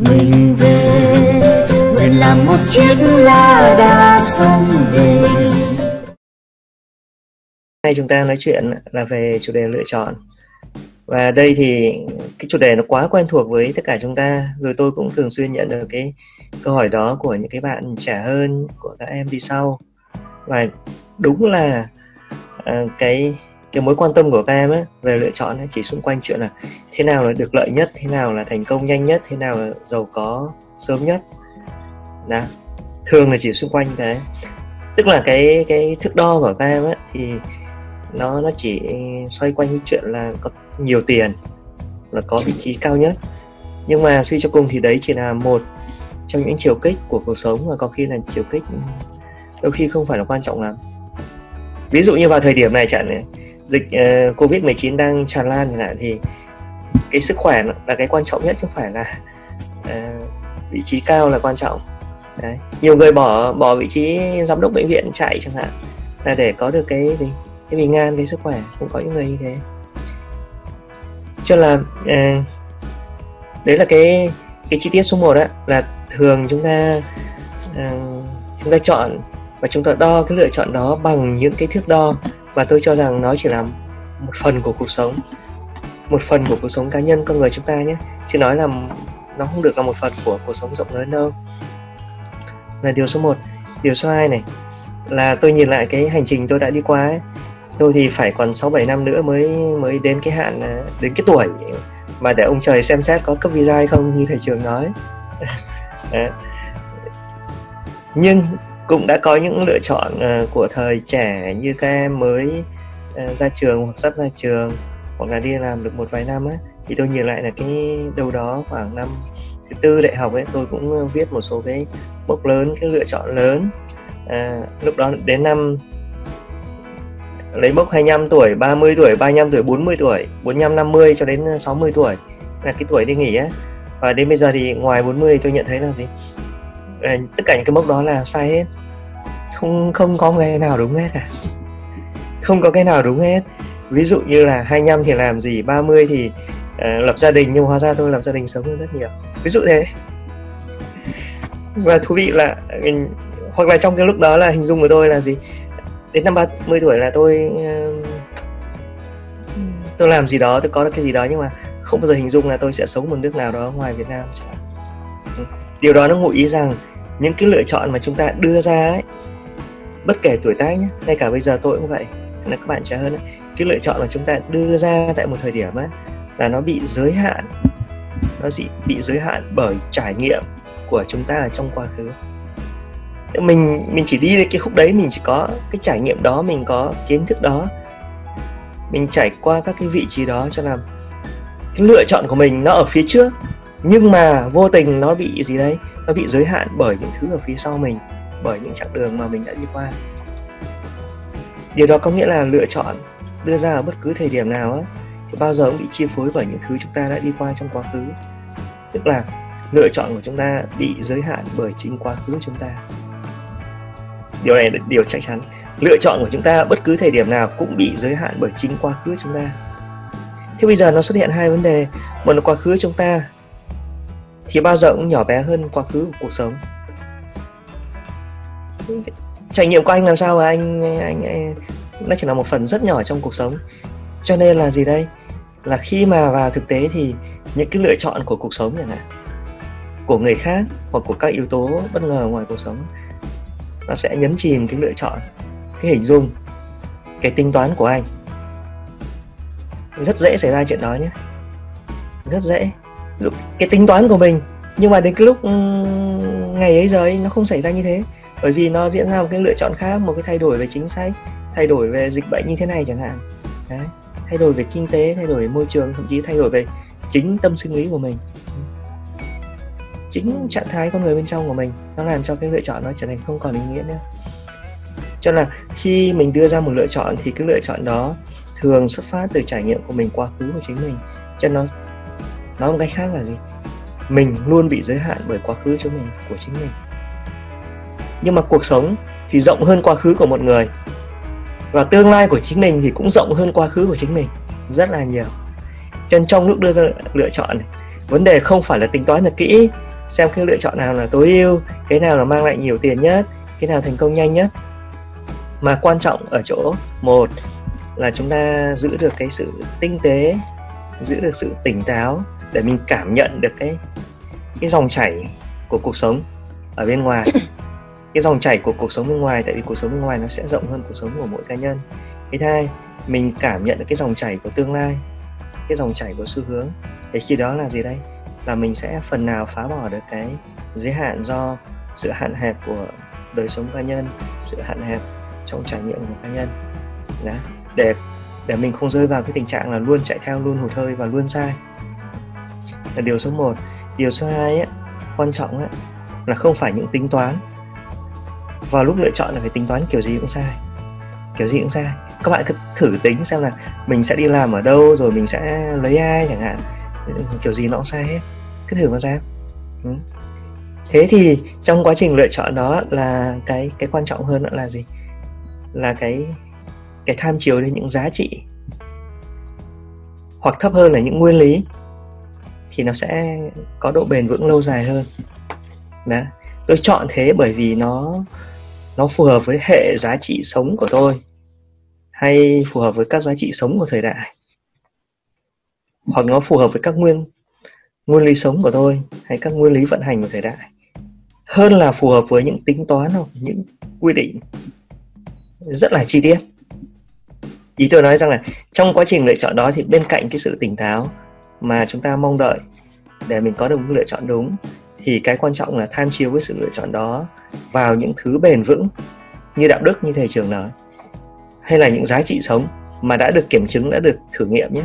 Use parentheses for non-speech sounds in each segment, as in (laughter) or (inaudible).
mình về. Nguyện làm một chiếc lá đa sông về. Nay chúng ta nói chuyện là về chủ đề lựa chọn. Và đây thì cái chủ đề nó quá quen thuộc với tất cả chúng ta. Rồi tôi cũng thường xuyên nhận được cái câu hỏi đó của những cái bạn trẻ hơn của các em đi sau. Và đúng là uh, cái cái mối quan tâm của các em ấy, về lựa chọn ấy, chỉ xung quanh chuyện là thế nào là được lợi nhất thế nào là thành công nhanh nhất thế nào là giàu có sớm nhất. Đó. Thường là chỉ xung quanh cái tức là cái cái thước đo của các em ấy, thì nó nó chỉ xoay quanh cái chuyện là có nhiều tiền là có vị trí cao nhất. Nhưng mà suy cho cùng thì đấy chỉ là một trong những chiều kích của cuộc sống và có khi là chiều kích đôi khi không phải là quan trọng lắm. Ví dụ như vào thời điểm này chẳng dịch uh, covid 19 đang tràn lan chẳng hạn thì cái sức khỏe là cái quan trọng nhất chứ không phải là uh, vị trí cao là quan trọng. Đấy nhiều người bỏ bỏ vị trí giám đốc bệnh viện chạy chẳng hạn là để có được cái gì? Cái bình an cái sức khỏe cũng có những người như thế. Cho là uh, đấy là cái cái chi tiết số 1 đó là thường chúng ta uh, chúng ta chọn và chúng ta đo cái lựa chọn đó bằng những cái thước đo và tôi cho rằng nó chỉ là một phần của cuộc sống. Một phần của cuộc sống cá nhân con người chúng ta nhé. Chứ nói là nó không được là một phần của cuộc sống rộng lớn đâu. Là điều số 1 điều số 2 này, là tôi nhìn lại cái hành trình tôi đã đi qua ấy. tôi thì phải còn 6 7 năm nữa mới mới đến cái hạn à, đến cái tuổi mà để ông trời xem xét có cấp visa hay không như thầy trường nói. (laughs) Nhưng cũng đã có những lựa chọn ờ, của thời trẻ như các em mới ờ, ra trường hoặc sắp ra trường hoặc là đi làm được một vài năm ấy, thì tôi nhìn lại là cái đâu đó khoảng năm thứ tư đại học ấy tôi cũng ờ, viết một số cái mốc lớn cái lựa chọn lớn. À, lúc đó đến năm lấy mốc 25 tuổi, 30 tuổi, 35 tuổi, 40 tuổi, 45, 50 cho đến 60 tuổi là cái tuổi đi nghỉ á. Và đến bây giờ thì ngoài 40 tôi nhận thấy là gì? À, tất cả những cái mốc đó là sai hết. Không không có cái nào đúng hết cả. Không có cái nào đúng hết. Ví dụ như là 25 thì làm gì 30 thì uh, lập gia đình nhưng hóa ra tôi lập gia đình sống hơn rất nhiều. Ví dụ thế. Và thú vị là ừ, hoặc là trong cái lúc đó là hình dung của tôi là gì? Đến năm 30 tuổi là tôi uh, tôi làm gì đó tôi có được cái gì đó nhưng mà không bao giờ hình dung là tôi sẽ sống một nước nào đó ngoài Việt Nam. Điều đó nó ngụ ý rằng những cái lựa chọn mà chúng ta đưa ra ấy bất kể tuổi tác nhé ngay cả bây giờ tôi cũng vậy là các bạn trẻ hơn ấy, cái lựa chọn mà chúng ta đưa ra tại một thời điểm ấy là nó bị giới hạn nó bị bị giới hạn bởi trải nghiệm của chúng ta ở trong quá khứ. Mình mình chỉ đi đến cái khúc đấy mình chỉ có cái trải nghiệm đó mình có kiến thức đó mình trải qua các cái vị trí đó cho làm. Cái lựa chọn của mình nó ở phía trước nhưng mà vô tình nó bị gì đấy nó bị giới hạn bởi những thứ ở phía sau mình, bởi những chặng đường mà mình đã đi qua. Điều đó có nghĩa là lựa chọn đưa ra ở bất cứ thời điểm nào á, thì bao giờ cũng bị chi phối bởi những thứ chúng ta đã đi qua trong quá khứ. Tức là lựa chọn của chúng ta bị giới hạn bởi chính quá khứ chúng ta. Điều này là điều chắc chắn. Lựa chọn của chúng ta bất cứ thời điểm nào cũng bị giới hạn bởi chính quá khứ chúng ta. Thế bây giờ nó xuất hiện hai vấn đề. Một là quá khứ chúng ta thì bao giờ cũng nhỏ bé hơn quá khứ của cuộc sống. Trải nghiệm của anh làm sao mà anh, anh anh nó chỉ là một phần rất nhỏ trong cuộc sống. Cho nên là gì đây? Là khi mà vào thực tế thì những cái lựa chọn của cuộc sống này này của người khác hoặc của các yếu tố bất ngờ ngoài cuộc sống nó sẽ nhấn chìm cái lựa chọn cái hình dung cái tính toán của anh. Rất dễ xảy ra chuyện đó nhé. Rất dễ cái tính toán của mình. Nhưng mà đến cái lúc ngày ấy giờ ấy, nó không xảy ra như thế. Bởi vì nó diễn ra một cái lựa chọn khác một cái thay đổi về chính sách thay đổi về dịch bệnh như thế này chẳng hạn. Đấy. thay đổi về kinh tế thay đổi về môi trường thậm chí thay đổi về chính tâm sinh lý của mình. Chính trạng thái con người bên trong của mình nó làm cho cái lựa chọn nó trở thành không còn ý nghĩa nữa. Cho là khi mình đưa ra một lựa chọn thì cái lựa chọn đó thường xuất phát từ trải nghiệm của mình quá khứ của chính mình. Cho nó nói một cách khác là gì? Mình luôn bị giới hạn bởi quá khứ của mình của chính mình. Nhưng mà cuộc sống thì rộng hơn quá khứ của một người. Và tương lai của chính mình thì cũng rộng hơn quá khứ của chính mình rất là nhiều. Chân trong lúc đưa ra lựa chọn này, vấn đề không phải là tính toán là kỹ xem cái lựa chọn nào là tối ưu cái nào là mang lại nhiều tiền nhất cái nào thành công nhanh nhất. Mà quan trọng ở chỗ một là chúng ta giữ được cái sự tinh tế giữ được sự tỉnh táo để mình cảm nhận được cái cái dòng chảy của cuộc sống ở bên ngoài. (coughs) Cái dòng chảy của cuộc sống bên ngoài tại vì cuộc sống bên ngoài nó sẽ rộng hơn cuộc sống của mỗi cá nhân. Cái thứ hai mình cảm nhận được cái dòng chảy của tương lai cái dòng chảy của xu hướng. Thì khi đó là gì đây? Là mình sẽ phần nào phá bỏ được cái giới hạn do sự hạn hẹp của đời sống cá nhân sự hạn hẹp trong trải nghiệm của cá nhân. Đó. để để mình không rơi vào cái tình trạng là luôn chạy theo luôn hụt hơi và luôn sai là điều số 1 điều số 2 ấy, quan trọng ấy, là không phải những tính toán. Vào lúc lựa chọn là phải tính toán kiểu gì cũng sai kiểu gì cũng sai. Các bạn cứ thử tính xem là mình sẽ đi làm ở đâu rồi mình sẽ lấy ai chẳng hạn. Kiểu gì nó cũng sai hết. Cứ thử mà xem. Ừ. thế thì trong quá trình lựa chọn đó là cái cái quan trọng hơn nữa là gì? Là cái cái tham chiếu đến những giá trị hoặc thấp hơn là những nguyên lý thì nó sẽ có độ bền vững lâu dài hơn. Đó tôi chọn thế bởi vì nó nó phù hợp với hệ giá trị sống của tôi, hay phù hợp với các giá trị sống của thời đại, hoặc nó phù hợp với các nguyên nguyên lý sống của tôi, hay các nguyên lý vận hành của thời đại. Hơn là phù hợp với những tính toán hoặc những quy định rất là chi tiết. Ý tôi nói rằng là trong quá trình lựa chọn đó thì bên cạnh cái sự tỉnh táo mà chúng ta mong đợi để mình có được một lựa chọn đúng. Thì cái quan trọng là tham chiếu với sự lựa chọn đó vào những thứ bền vững như đạo đức, như thầy trường nói, hay là những giá trị sống mà đã được kiểm chứng, đã được thử nghiệm nhé.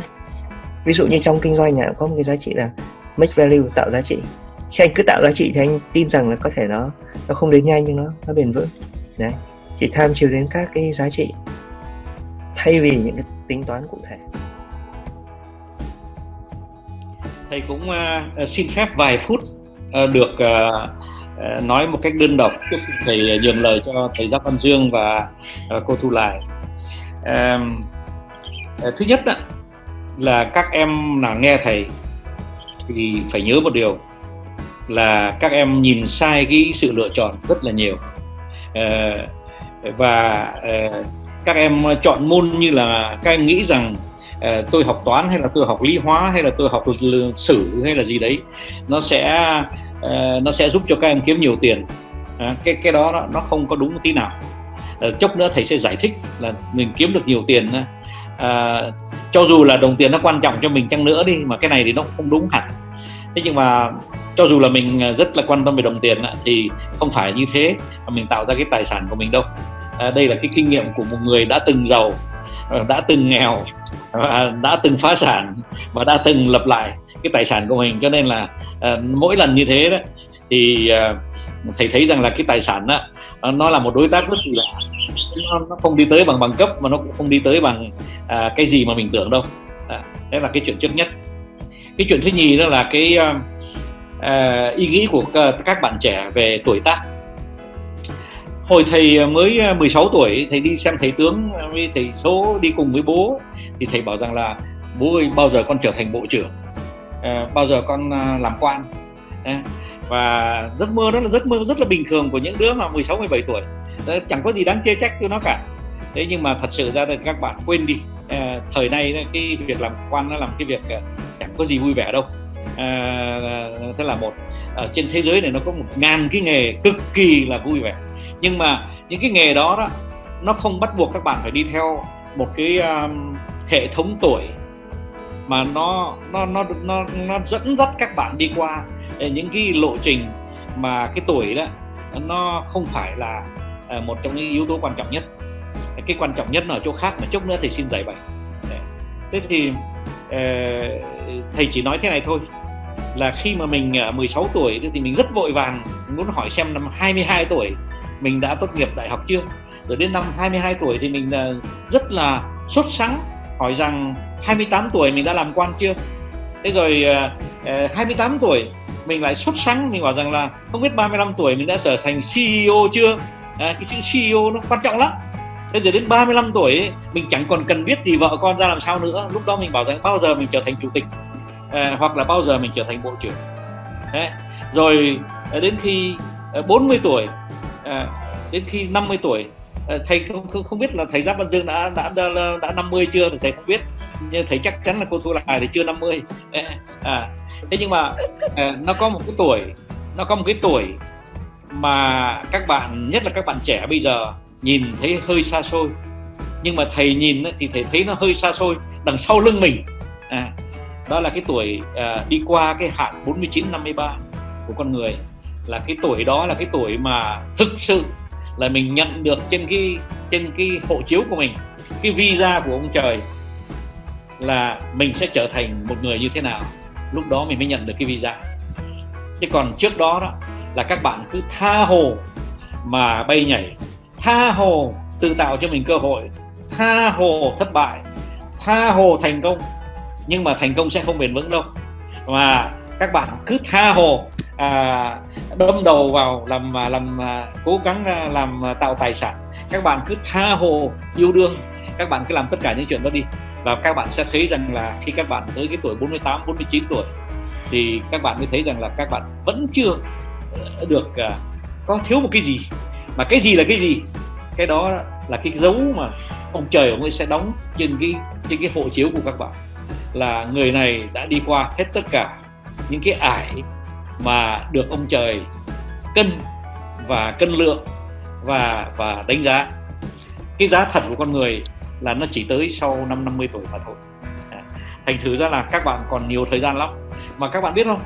Ví dụ như trong kinh doanh nhà có một cái giá trị là make value, tạo giá trị. Khi anh cứ tạo giá trị thì anh tin rằng là có thể nó nó không đến nhanh nhưng nó nó bền vững. Đấy, chỉ tham chiếu đến các cái giá trị thay vì những cái tính toán cụ thể thầy cũng uh, xin phép vài phút uh, được uh, nói một cách đơn độc trước khi thầy nhường lời cho thầy giáo Văn Dương và uh, cô Thu Lại. Uh, uh, thứ nhất đó, là các em nào nghe thầy thì phải nhớ một điều là các em nhìn sai cái sự lựa chọn rất là nhiều uh, và uh, các em chọn môn như là các em nghĩ rằng uh, tôi học toán hay là tôi học lý hóa hay là tôi học lịch sử hay là gì đấy nó sẽ uh, nó sẽ giúp cho các em kiếm nhiều tiền. Uh, cái cái đó nó không có đúng tí nào. Uh, chốc nữa thầy sẽ giải thích là mình kiếm được nhiều tiền uh, cho dù là đồng tiền nó quan trọng cho mình chăng nữa đi mà cái này thì nó không đúng hẳn. Thế nhưng mà cho dù là mình rất là quan tâm về đồng tiền thì không phải như thế mà mình tạo ra cái tài sản của mình đâu. À, đây là cái kinh nghiệm của một người đã từng giàu. Ờ, đã từng nghèo đã từng phá sản và đã từng lập lại cái tài sản của mình. Cho nên là uh, mỗi lần như thế đó thì uh, thầy thấy rằng là cái tài sản đó nó là một đối tác rất là nó, nó không đi tới bằng bằng cấp mà nó cũng không đi tới bằng à, cái gì mà mình tưởng đâu. À, đấy là cái chuyện trước nhất. Cái chuyện thứ nhì đó là cái à, ý nghĩ của các bạn trẻ về tuổi tác hồi thầy à, mới à, 16 tuổi thầy đi xem thầy tướng à, với thầy số đi cùng với bố thì thầy bảo rằng là bố ơi bao giờ con trở thành bộ trưởng? À, bao giờ con làm quan? À, và giấc mơ đó là giấc mơ rất là bình thường của những đứa mà 16 17 tuổi. Chẳng có gì đáng chê trách cho nó cả. Thế nhưng mà thật sự ra thì các bạn quên đi à, thời nay cái việc làm quan nó làm cái việc chẳng có gì vui vẻ đâu. À, thế là một ở trên thế giới này nó có một ngàn cái nghề cực kỳ là vui vẻ nhưng mà những cái nghề đó đó nó không bắt buộc các bạn phải đi theo một cái um, hệ thống tuổi mà nó nó nó nó nó dẫn dắt các bạn đi qua. Những cái lộ trình mà cái tuổi đó nó không phải là à, một trong những yếu tố quan trọng nhất. Cái quan trọng nhất ở chỗ khác mà chốc nữa thì xin giải bày. Thế thì ờ, thầy chỉ nói thế này thôi là khi mà mình à, 16 tuổi thì mình rất vội vàng muốn hỏi xem năm 22 tuổi mình đã tốt nghiệp đại học chưa? Rồi đến năm 22 tuổi thì mình ờ, rất là xuất sắng hỏi rằng 28 tuổi mình đã làm quan chưa? Thế rồi ờ, ờ, 28 tuổi mình lại xuất sắng mình bảo rằng là không biết 35 tuổi mình đã trở thành CEO chưa? À, cái chữ CEO nó quan trọng lắm. Thế rồi đến 35 tuổi ấy, mình chẳng còn cần biết gì vợ con ra làm sao nữa. Lúc đó mình bảo rằng bao giờ mình trở thành chủ tịch à, hoặc là bao giờ mình trở thành bộ trưởng. Đấy. rồi đến khi 40 tuổi À, đến khi 50 tuổi à, thầy không, không không biết là thầy Giáp Văn Dương đã đã đã, đã 50 chưa thì thầy không biết. Nhưng thầy chắc chắn là cô Thu Lại thì chưa 50 (laughs) à, à, thế nhưng mà nó có một cái tuổi nó có một cái tuổi mà các bạn nhất là các bạn trẻ bây giờ nhìn thấy hơi xa xôi. Nhưng mà thầy nhìn thì thầy thấy nó hơi xa xôi đằng sau lưng mình. À, đó là cái tuổi à, đi qua cái hạn 49 53 của con người là cái tuổi đó là cái tuổi mà thực sự là mình nhận được trên cái trên cái hộ chiếu của mình, cái visa của ông trời, là mình sẽ trở thành một người như thế nào. Lúc đó mình mới nhận được cái visa. Chứ còn trước đó đó, là các bạn cứ tha hồ mà bay nhảy, tha hồ tự tạo cho mình cơ hội, tha hồ thất bại, tha hồ thành công. Nhưng mà thành công sẽ không bền vững đâu. Mà các bạn cứ tha hồ à, đâm đầu vào làm à, làm à, cố gắng à, làm à, tạo tài sản. Các bạn cứ tha hồ yêu đương. Các bạn cứ làm tất cả những chuyện đó đi. Và các bạn sẽ thấy rằng là khi các bạn tới cái tuổi 48 49 tuổi thì các bạn mới thấy rằng là các bạn vẫn chưa ờ, được uh, có thiếu một cái gì. Mà cái gì là cái gì? Cái đó là cái dấu mà ông trời ông ấy sẽ đóng trên cái trên cái hộ chiếu của các bạn. Là người này đã đi qua hết tất cả những cái ải mà được ông trời cân và cân lượng và và đánh giá. Cái giá thật của con người là nó chỉ tới sau năm 50 tuổi mà thôi. À, thành thử ra là các bạn còn nhiều thời gian lắm. Mà các bạn biết không?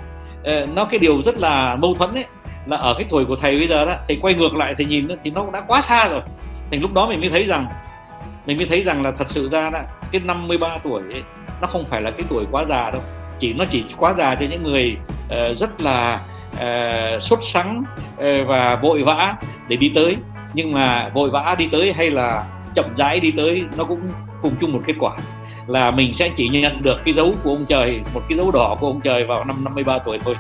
Ờ, nó cái điều rất là mâu thuẫn ấy là ở cái tuổi của thầy bây giờ đó thầy quay ngược lại thầy nhìn thì nó đã quá xa rồi. Thành lúc đó mình mới thấy rằng mình mới thấy rằng là thật sự ra đó cái 53 tuổi ấy, nó không phải là cái tuổi quá già đâu chỉ nó chỉ quá già cho những người uh, rất là uh, sốt sắng uh, và vội vã để đi tới. Nhưng mà vội vã đi tới hay là chậm rãi đi tới nó cũng cùng chung một kết quả là mình sẽ chỉ nhận được cái dấu của ông trời một cái dấu đỏ của ông trời vào năm 53 tuổi thôi.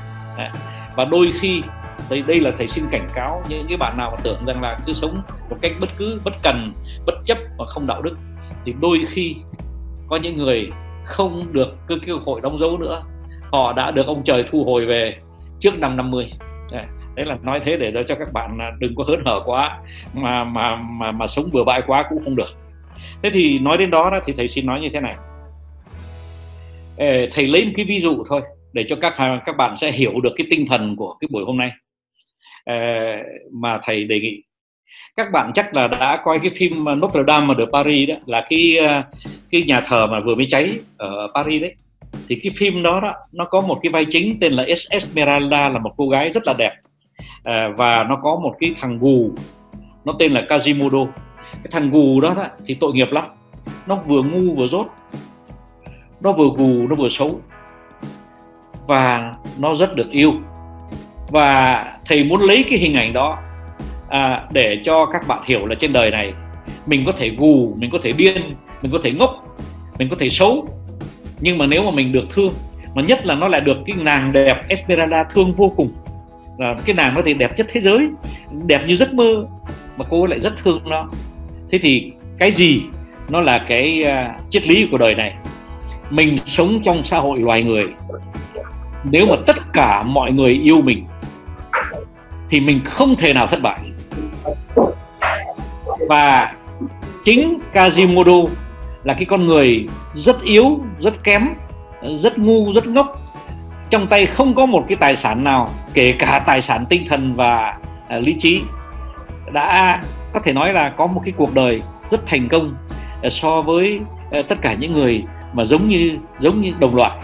Và đôi khi đây đây là thầy xin cảnh cáo những cái bạn nào mà tưởng rằng là cứ sống một cách bất cứ bất cần bất chấp và không đạo đức thì đôi khi có những người không được cơ cơ hội đóng dấu nữa. Họ đã được ông trời thu hồi về trước năm 50 đấy là nói thế để cho các bạn à, đừng có hớn hở quá mà mà mà mà sống bừa bãi quá cũng không được. Thế thì nói đến đó, đó thì thầy xin nói như thế này. Thầy lấy một cái ví dụ thôi để cho các các bạn sẽ hiểu được cái tinh thần của cái buổi hôm nay. Mà thầy đề nghị các bạn chắc là đã coi cái phim ờ, Notre Dame ở Paris đó là cái ờ, cái nhà thờ mà vừa mới cháy ở Paris đấy. Thì cái phim đó đó nó có một cái vai chính tên là Esmeralda là một cô gái rất là đẹp. À, và nó có một cái thằng gù nó tên là Quasimodo. Cái thằng gù đó, đó thì tội nghiệp lắm. Nó vừa ngu vừa dốt nó vừa gù nó vừa xấu. Và nó rất được yêu. Và thầy muốn lấy cái hình ảnh đó à, để cho các bạn hiểu là trên đời này mình có thể gù mình có thể điên mình có thể ngốc mình có thể xấu. Nhưng mà nếu mà mình được thương mà nhất là nó lại được cái nàng đẹp Esmeralda thương vô cùng. Là cái nàng nó thì đẹp nhất thế giới đẹp như giấc mơ mà cô lại rất thương nó. Thế thì cái gì nó là cái uh, triết lý của đời này? Mình sống trong xã hội loài người. Nếu mà tất cả mọi người yêu mình thì mình không thể nào thất bại và chính Kazimodo là cái con người rất yếu rất kém rất ngu rất ngốc. Trong tay không có một cái tài sản nào kể cả tài sản tinh thần và uh, lý trí đã có thể nói là có một cái cuộc đời rất thành công uh, so với uh, tất cả những người mà giống như giống như đồng loại.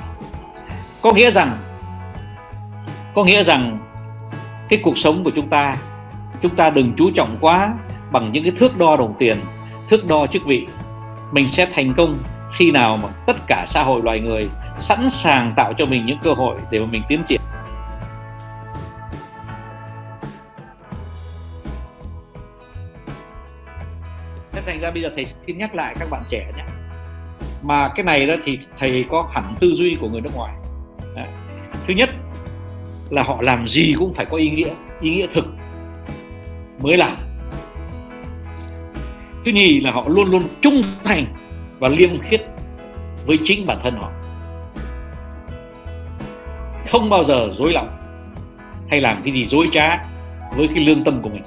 Có nghĩa rằng có nghĩa rằng cái cuộc sống của chúng ta chúng ta đừng chú trọng quá bằng những cái thước đo đồng tiền, thước đo chức vị. Mình sẽ thành công khi nào mà tất cả xã hội loài người sẵn sàng tạo cho mình những cơ hội để mà mình tiến triển. Thế thành ra bây giờ thầy xin nhắc lại các bạn trẻ nhé. Mà cái này đó thì thầy có hẳn tư duy của người nước ngoài. Đấy. thứ nhất là họ làm gì cũng phải có ý nghĩa ý nghĩa thực mới làm. Thứ nhì là họ luôn luôn trung thành và liêm khiết với chính bản thân họ. Không bao giờ dối lòng hay làm cái gì dối trá với cái lương tâm của mình.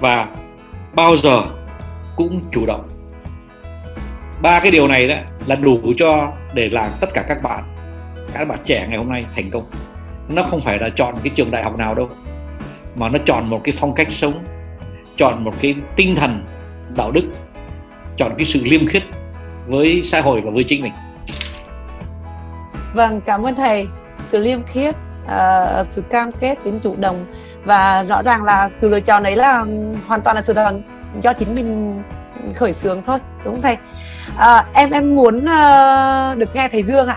Và bao giờ cũng chủ động. Ba cái điều này đó là đủ cho để làm tất cả các bạn các bạn trẻ ngày hôm nay thành công. Nó không phải là chọn cái trường đại học nào đâu mà nó chọn một cái phong cách sống chọn một cái tinh thần đạo đức chọn cái sự liêm khiết với xã hội và với chính mình. Vâng cảm ơn thầy. Sự liêm khiết uh, sự cam kết tính chủ động và rõ ràng là sự lựa chọn đấy là ừ, hoàn toàn là sự chọn do chính mình khởi xướng thôi đúng không thầy? À, em em muốn uh, được nghe thầy Dương ạ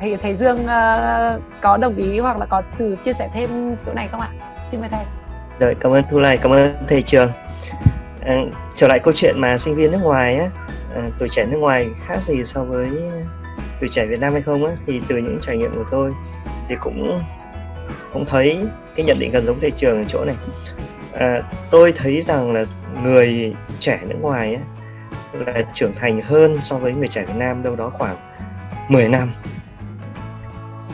thầy thầy Dương uh, có đồng ý hoặc là có từ chia sẻ thêm chỗ này không ạ? Xin mời thầy. Rồi, cảm ơn Thu Lai, cảm ơn thầy Trường. À, trở lại câu chuyện mà sinh viên nước ngoài á, à, tuổi trẻ nước ngoài khác gì so với tuổi trẻ Việt Nam hay không á, thì từ những trải nghiệm của tôi thì cũng cũng thấy cái nhận định gần giống thầy Trường ở chỗ này. À, tôi thấy rằng là người trẻ nước ngoài á, là trưởng thành hơn so với người trẻ Việt Nam đâu đó khoảng 10 năm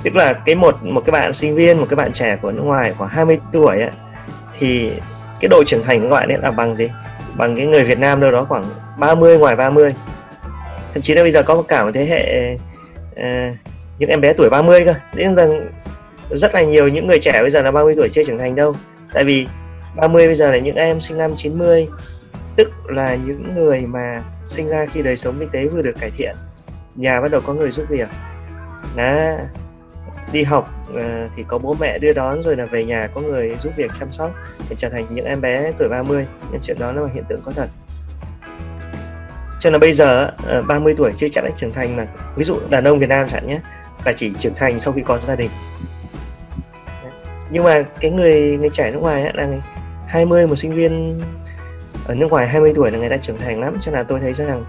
tức là cái một một cái bạn sinh viên một cái bạn trẻ của nước ngoài khoảng 20 tuổi ấy, thì cái độ trưởng thành của các bạn ấy là bằng gì? Bằng cái người Việt Nam đâu đó khoảng 30 ngoài 30 thậm chí là bây giờ có cả một thế hệ uh, những em bé tuổi 30 cơ. Nên rằng rất là nhiều những người trẻ bây giờ là 30 tuổi chưa trưởng thành đâu. Tại vì 30 bây giờ là những em sinh năm 90 tức là những người mà sinh ra khi đời sống kinh tế vừa được cải thiện nhà bắt đầu có người giúp việc. Đó đi học uh, thì có bố mẹ đưa đón rồi là về nhà có người giúp việc chăm sóc để trở thành những em bé tuổi 30 nhưng chuyện đó là một hiện tượng có thật. Cho nên bây giờ à, uh, 30 tuổi chưa chắc đã trưởng thành mà ví dụ đàn ông Việt Nam chẳng nhé là chỉ trưởng thành sau khi có gia đình. Nhưng mà cái người người trẻ nước ngoài ấy, là 20 một sinh viên ở nước ngoài 20 tuổi là người ta trưởng thành lắm. Cho nên tôi thấy rằng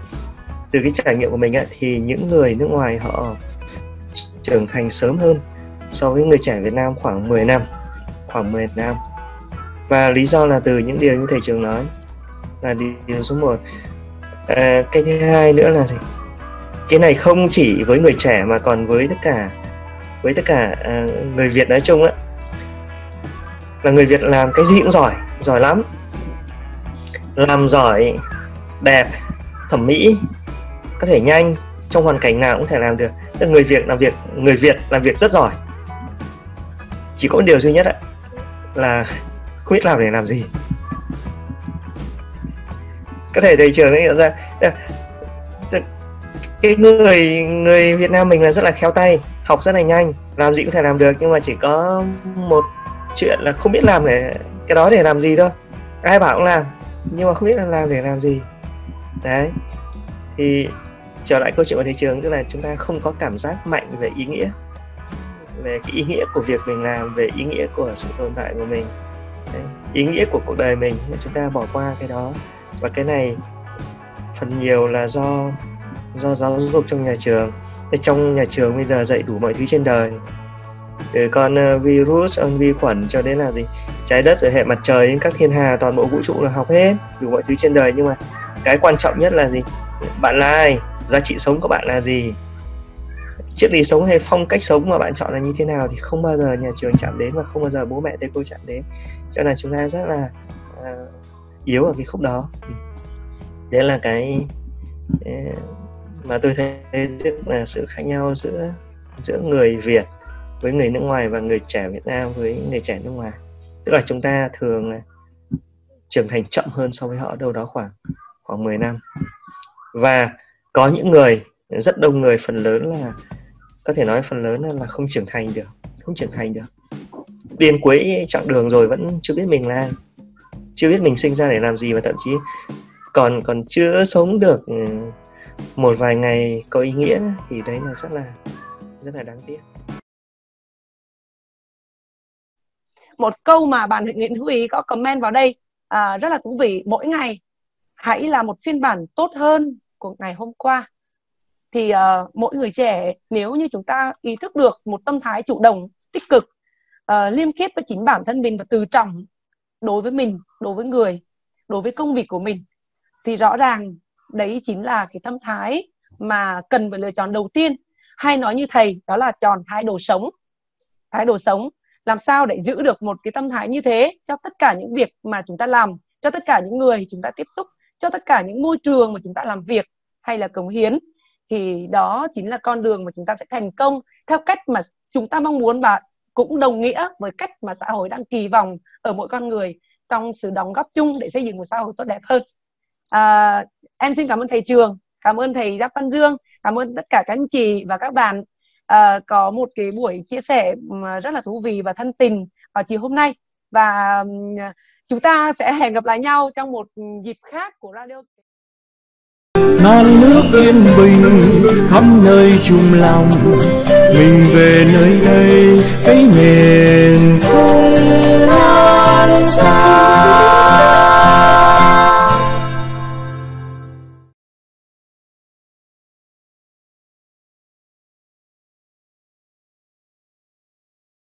từ cái trải nghiệm của mình ấy, thì những người nước ngoài họ trưởng thành sớm hơn so với người trẻ Việt Nam khoảng 10 năm khoảng 10 năm. Và lý do là từ những điều như thầy trường nói là điều số 1 à, cái thứ hai nữa là gì? Cái này không chỉ với người trẻ mà còn với tất cả với tất cả à, người Việt nói chung á. Là người Việt làm cái gì cũng giỏi giỏi lắm. Làm giỏi đẹp thẩm mỹ có thể nhanh trong hoàn cảnh nào cũng thể làm được. Tức người Việt làm việc người Việt làm việc rất giỏi. Chỉ có một điều duy nhất ấy, là không biết làm để làm gì. Có thể thầy trường ấy nhận ra cái người người Việt Nam mình là rất là khéo tay học rất là nhanh làm gì cũng thể làm được nhưng mà chỉ có một chuyện là không biết làm để cái đó để làm gì thôi. Ai bảo cũng làm nhưng mà không biết là làm để làm gì. Đấy. Thì trở lại câu chuyện của thị trường tức là chúng ta không có cảm giác mạnh về ý nghĩa. Về cái ý nghĩa của việc mình làm về ý nghĩa của sự tồn tại của mình. Đấy, ý nghĩa của cuộc đời mình mà chúng ta bỏ qua cái đó. Và cái này phần nhiều là do do giáo dục trong nhà trường. Trong nhà trường bây giờ dạy đủ mọi thứ trên đời. Từ con ờ, virus con vi khuẩn cho đến là gì? Trái đất rồi hệ mặt trời các thiên hà toàn bộ vũ trụ là học hết đủ mọi thứ trên đời. Nhưng mà cái quan trọng nhất là gì? Bạn là ai? Giá trị sống của bạn là gì? Triết lý sống hay phong cách sống mà bạn chọn là như thế nào thì không bao giờ nhà trường chạm đến và không bao giờ bố mẹ thầy cô chạm đến. Cho nên chúng ta rất là uh, yếu ở cái khúc đó. Đấy là cái uh, mà tôi thấy được là sự khác nhau giữa giữa người Việt với người nước ngoài và người trẻ Việt Nam với người trẻ nước ngoài. Tức là chúng ta thường là trưởng thành chậm hơn so với họ đâu đó khoảng khoảng 10 năm. Và có những người rất đông người phần lớn là có thể nói phần lớn là không trưởng thành được không trưởng thành được. Đến cuối chặng đường rồi vẫn chưa biết mình là ai chưa biết mình sinh ra để làm gì và thậm chí còn còn chưa sống được ừ, một vài ngày có ý nghĩa thì đấy là rất là rất là đáng tiếc. Một câu mà bạn Nguyễn Hữu Ý có comment vào đây à, rất là thú vị. Mỗi ngày hãy là một phiên bản tốt hơn của ngày hôm qua. Thì uh, mỗi người trẻ nếu như chúng ta ý thức được một tâm thái chủ động tích cực ờ, uh, liêm khiết với chính bản thân mình và từ trọng đối với mình đối với người đối với công việc của mình thì rõ ràng đấy chính là cái tâm thái mà cần phải lựa chọn đầu tiên. Hay nói như thầy đó là chọn thái độ sống. Thái độ sống làm sao để giữ được một cái tâm thái như thế cho tất cả những việc mà chúng ta làm cho tất cả những người chúng ta tiếp xúc cho tất cả những môi trường mà chúng ta làm việc hay là cống hiến thì đó chính là con đường mà chúng ta sẽ thành công theo cách mà chúng ta mong muốn và cũng đồng nghĩa với cách mà xã hội đang kỳ vọng ở mỗi con người trong sự đóng góp chung để xây dựng một xã hội tốt đẹp hơn. À, em xin cảm ơn thầy trường cảm ơn thầy Giáp Văn Dương cảm ơn tất cả các anh chị và các bạn. À, có một cái buổi chia sẻ rất là thú vị và thân tình vào chiều hôm nay. Và chúng ta sẽ hẹn gặp lại nhau trong một dịp khác của radio non nước yên bình khắp nơi chung lòng. Mình về nơi đây, cái miền không xa.